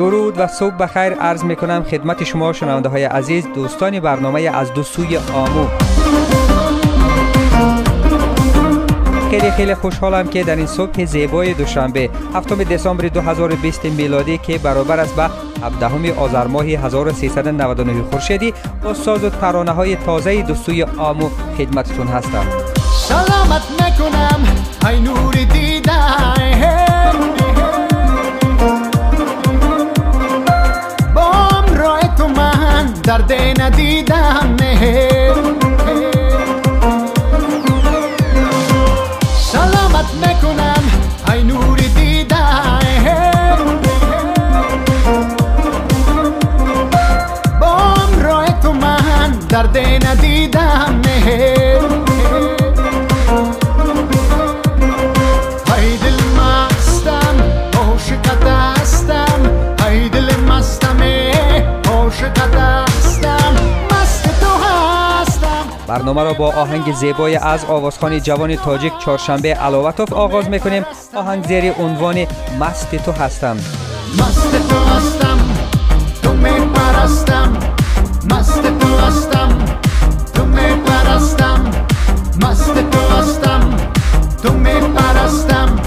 درود و صبح بخیر. عرض می کنم خدمت شما شنونده های عزیز دوستان برنامه از دو سوی آمو. خیلی خیلی خوشحالم که در این صبح زیبای دوشنبه هفتم دسامبر 2020 میلادی که برابر است به 17 آذر ماه 1399 خورشیدی با ساز و ترانه های تازه دوستوی آمو خدمتتون هستم. سلامت نکنم ای نور دیده من درد ندیدم سلامت برنامه را با آهنگ زیبای از آوازخان جوان تاجیک چهارشنبه علاوتوف آغاز می‌کنیم. آهنگ زیر عنوان مست تو هستم. مست تو هستم تو می پرستم مست تو هستم تو می پرستم مست تو هستم تو می پرستم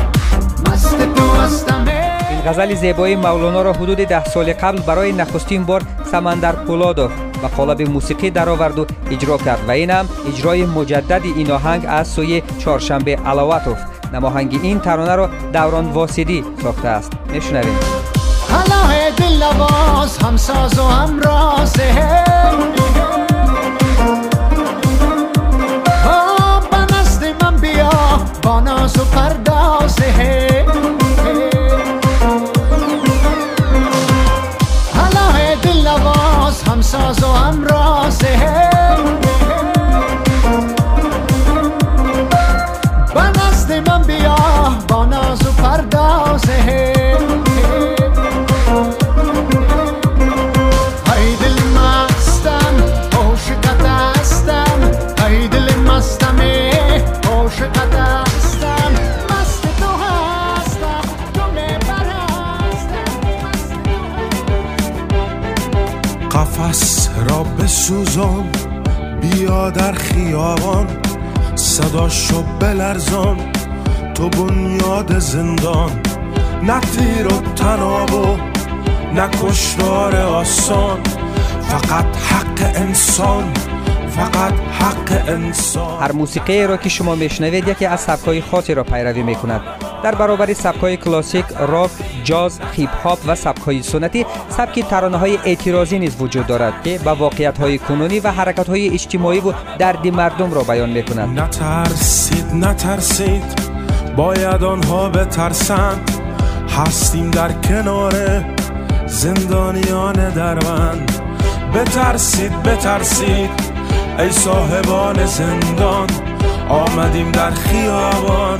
مست تو هستم. این غزل زیبای مولانا را حدود ده سال قبل برای نخستین بار سمندر پولادوف و قالب موسیقی درآورد و اجرا کرد و این هم اجرای مجدد این آهنگ از سوی چهارشنبه علاوتوف نماهنگ این ترانه را دوران واسدی ساخته است. میشنویم حلای دل لباس هم ساز و هم رازه با نزد من بیا با ناز و لباس هم ساز و هم را بسوزان بیا در خیابان صداشو بلرزان تو بنیاد زندان. نه تیر و تناب و نه کشتار آسان فقط حق انسان. فقط حق انسان. هر موسیقی را که شما میشنوید یکی از سبکای خاصی را پیروی می‌کند. در برابر سبکای کلاسیک راک جاز هیپ هاپ و سبکای سنتی سبک ترانه های اعتراضی نیز وجود دارد که با واقعیت های کنونی و حرکت های اجتماعی و درد مردم را بیان می‌کند. نترسید نترسید باید آنها بترسند. هستیم در کنار زندانیان دربند بترسید بترسید. ای صاحبان زندان آمدیم در خیابان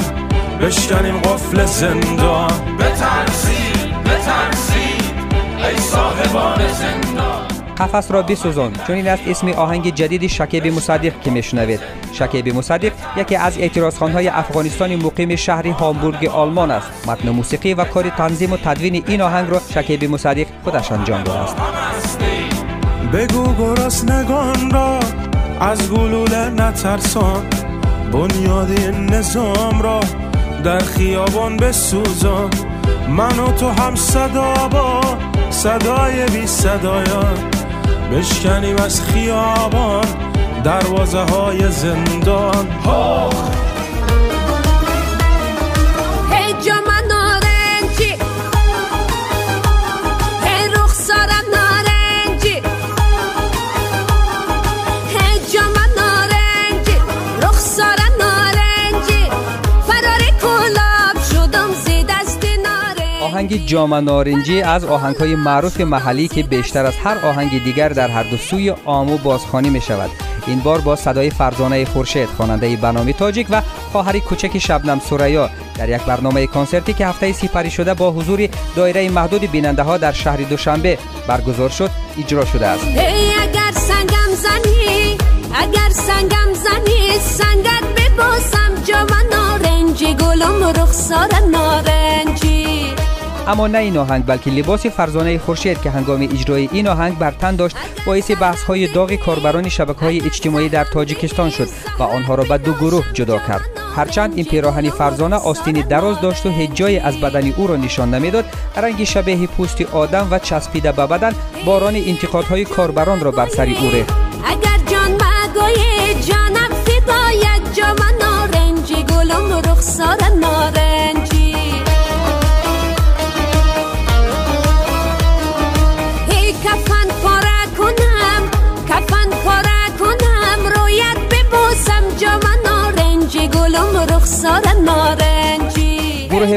بشکنیم قفل زندان. بترسید بترسید ای صاحبان زندان. قفس را بسوزان چون این است اسم آهنگ جدید شکیب مصدق که میشنوید. شکیب مصدق یکی از اعتراضخوانهای افغانستان مقیم شهر هامبورگ آلمان است. متن موسیقی و کار تنظیم و تدوین این آهنگ را شکیب مصدق خودش انجام داده است. بگو گرسنگان را از گلوله نترسان. بنیاد نظام را در خیابان بسوزان. من و تو هم صدا با صدای بی صدایان. بشکنیم از خیابان دروازه های زندان. آهنگ جام نارنجی از آهنگهای معروف محلی که بیشتر از هر آهنگ دیگر در هر دو سوی آمو بازخوانی می شود این بار با صدای فرزانه خورشید خواننده بنامی تاجیک و خواهر کوچک شبنم سوریا در یک برنامه کنسرتی که هفته سپری شده با حضور دایره محدود بیننده ها در شهر دوشنبه برگزار شد اجرا شده است. اگر سنگم زنی اگر سنگم زنی سنگت بباسم جام نارنجی گلم رخسار نارنجی اما نه این آهنگ بلکه لباس فرزانه خورشید که هنگام اجرای این آهنگ بر تن داشت باعث بحث های داغ کاربران شبکه های اجتماعی در تاجیکستان شد و آنها را به دو گروه جدا کرد. هرچند این پیراهن فرزانه آستین دراز داشت و هیچ جای از بدن او را نشان نمی‌داد رنگ شبیه پوست آدم و چسبیده به بدن باران انتقادهای کاربران را بر سر او ریخت. اگر جان جانم یک جام نارنجی گلم رخسار نارنجی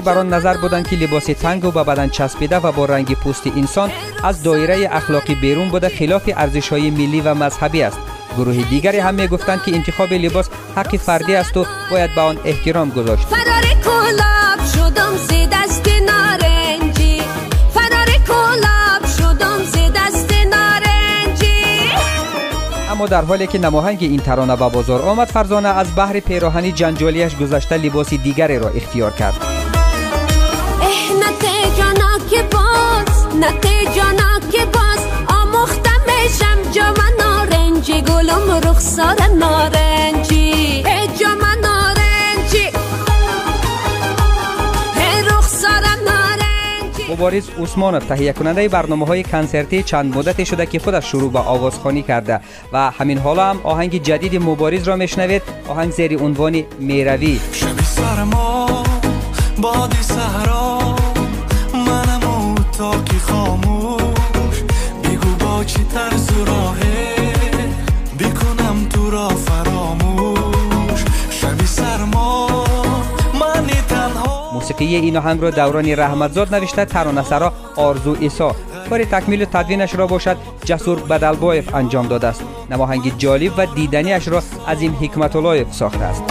بران نظر بودند که لباس تنگ و به بدن چسبیده و با رنگ پوست انسان از دایره اخلاقی بیرون بوده خلاف ارزش های ملی و مذهبی است. گروه دیگری هم می گفتند که انتخاب لباس حق فردی است و باید به آن احترام گذاشت. فرار کلاب شدم زی دست نارنجی. فرار کلاب شدم زی دست نارنجی. اما در حالی که نماهنگ این ترانه به بازار آمد فرزانه از بحر پیراهنی جنجالیش گذشته لباس دیگری را اختیار کرد. رخسار نارنجی. ای جام نارنجی. رخسار نارنجی. مبارز عثمانов تهیه کننده برنامه های کنسرتی چند مدتی شده که خودش شروع به آوازخوانی کرده و همین حالا هم آهنگ جدید مبارز را میشنوید. آهنگ زیر عنوان می‌روی. شبی سرما بادی صحرا منم و تاکی خاموش. بگو با چی طرز و را فراموش. شبی سرما من تنها. موسیقی این آهنگ را دوران رحمتزاد نوشته ترانه سرا آرزو ایسا کار تکمیل و تدوینش را باشد جسور بدلبایف انجام داده است. نماهنگ جالب و دیدنیش را عظیم حکمت اللهیف ساخته است.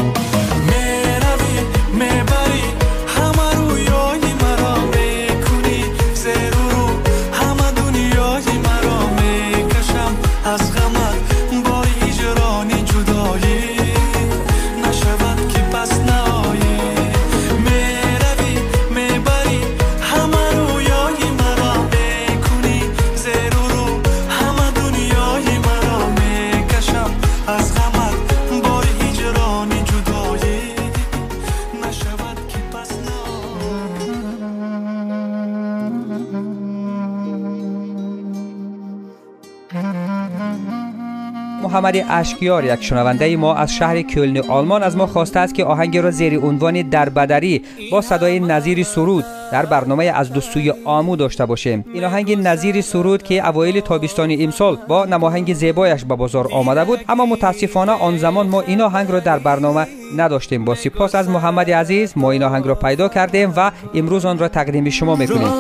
محمد اشکیار یک شنونده ما از شهر کلن آلمان از ما خواسته است که آهنگ را زیر عنوان در بدری با صدای نظیر سرود در برنامه از دو سوی آمو داشته باشیم. این آهنگ نظیر سرود که اوایل تابستان امسال با نماهنگ زیبایش به بازار آمده بود اما متاسفانه آن زمان ما این آهنگ را در برنامه نداشتیم. با سپاس از محمد عزیز ما این آهنگ را پیدا کردیم و امروز آن را تقدیم شما می‌کنیم.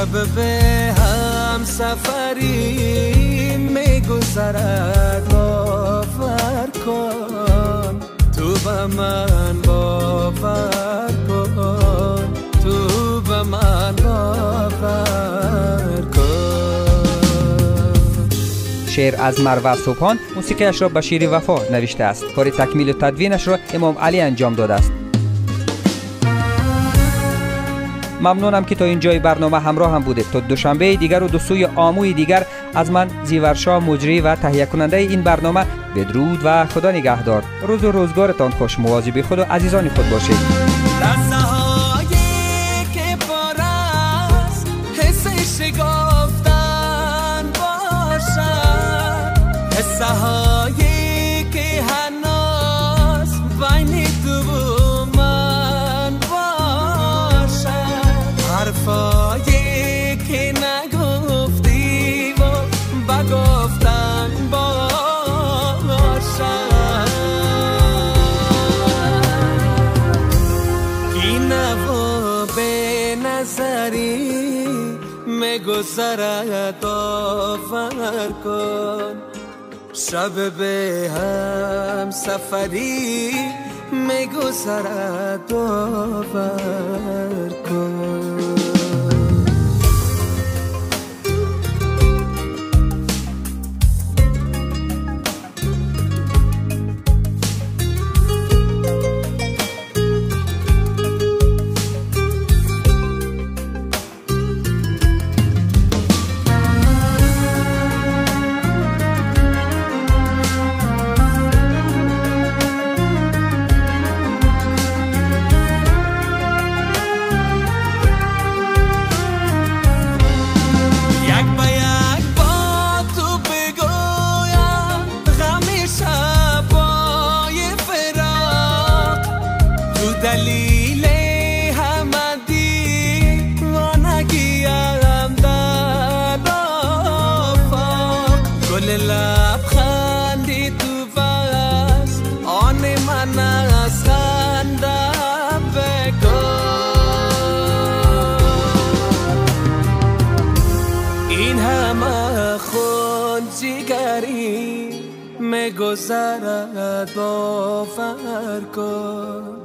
شب به هم سفری میگذرد. باور کن تو به من باور کن. تو به من باور کن. شعر از مروه صبحان موسیقیش را بشیر وفا نوشته است. کار تکمیل و تدوینش را امام علی انجام داده است. ممنونم که تا اینجای برنامه همراه هم بودید. تا دوشنبه دیگر و دو سوی آموی دیگر از من زیورشا مجری و تهیه کننده این برنامه بدرود و خدا نگهدار. روز و روزگارتان خوش مواظب خود و عزیزان خود باشید. باشد. میگذرد باور کن. شب به هم سفری میگذرد باور کن. میگذرد باور کن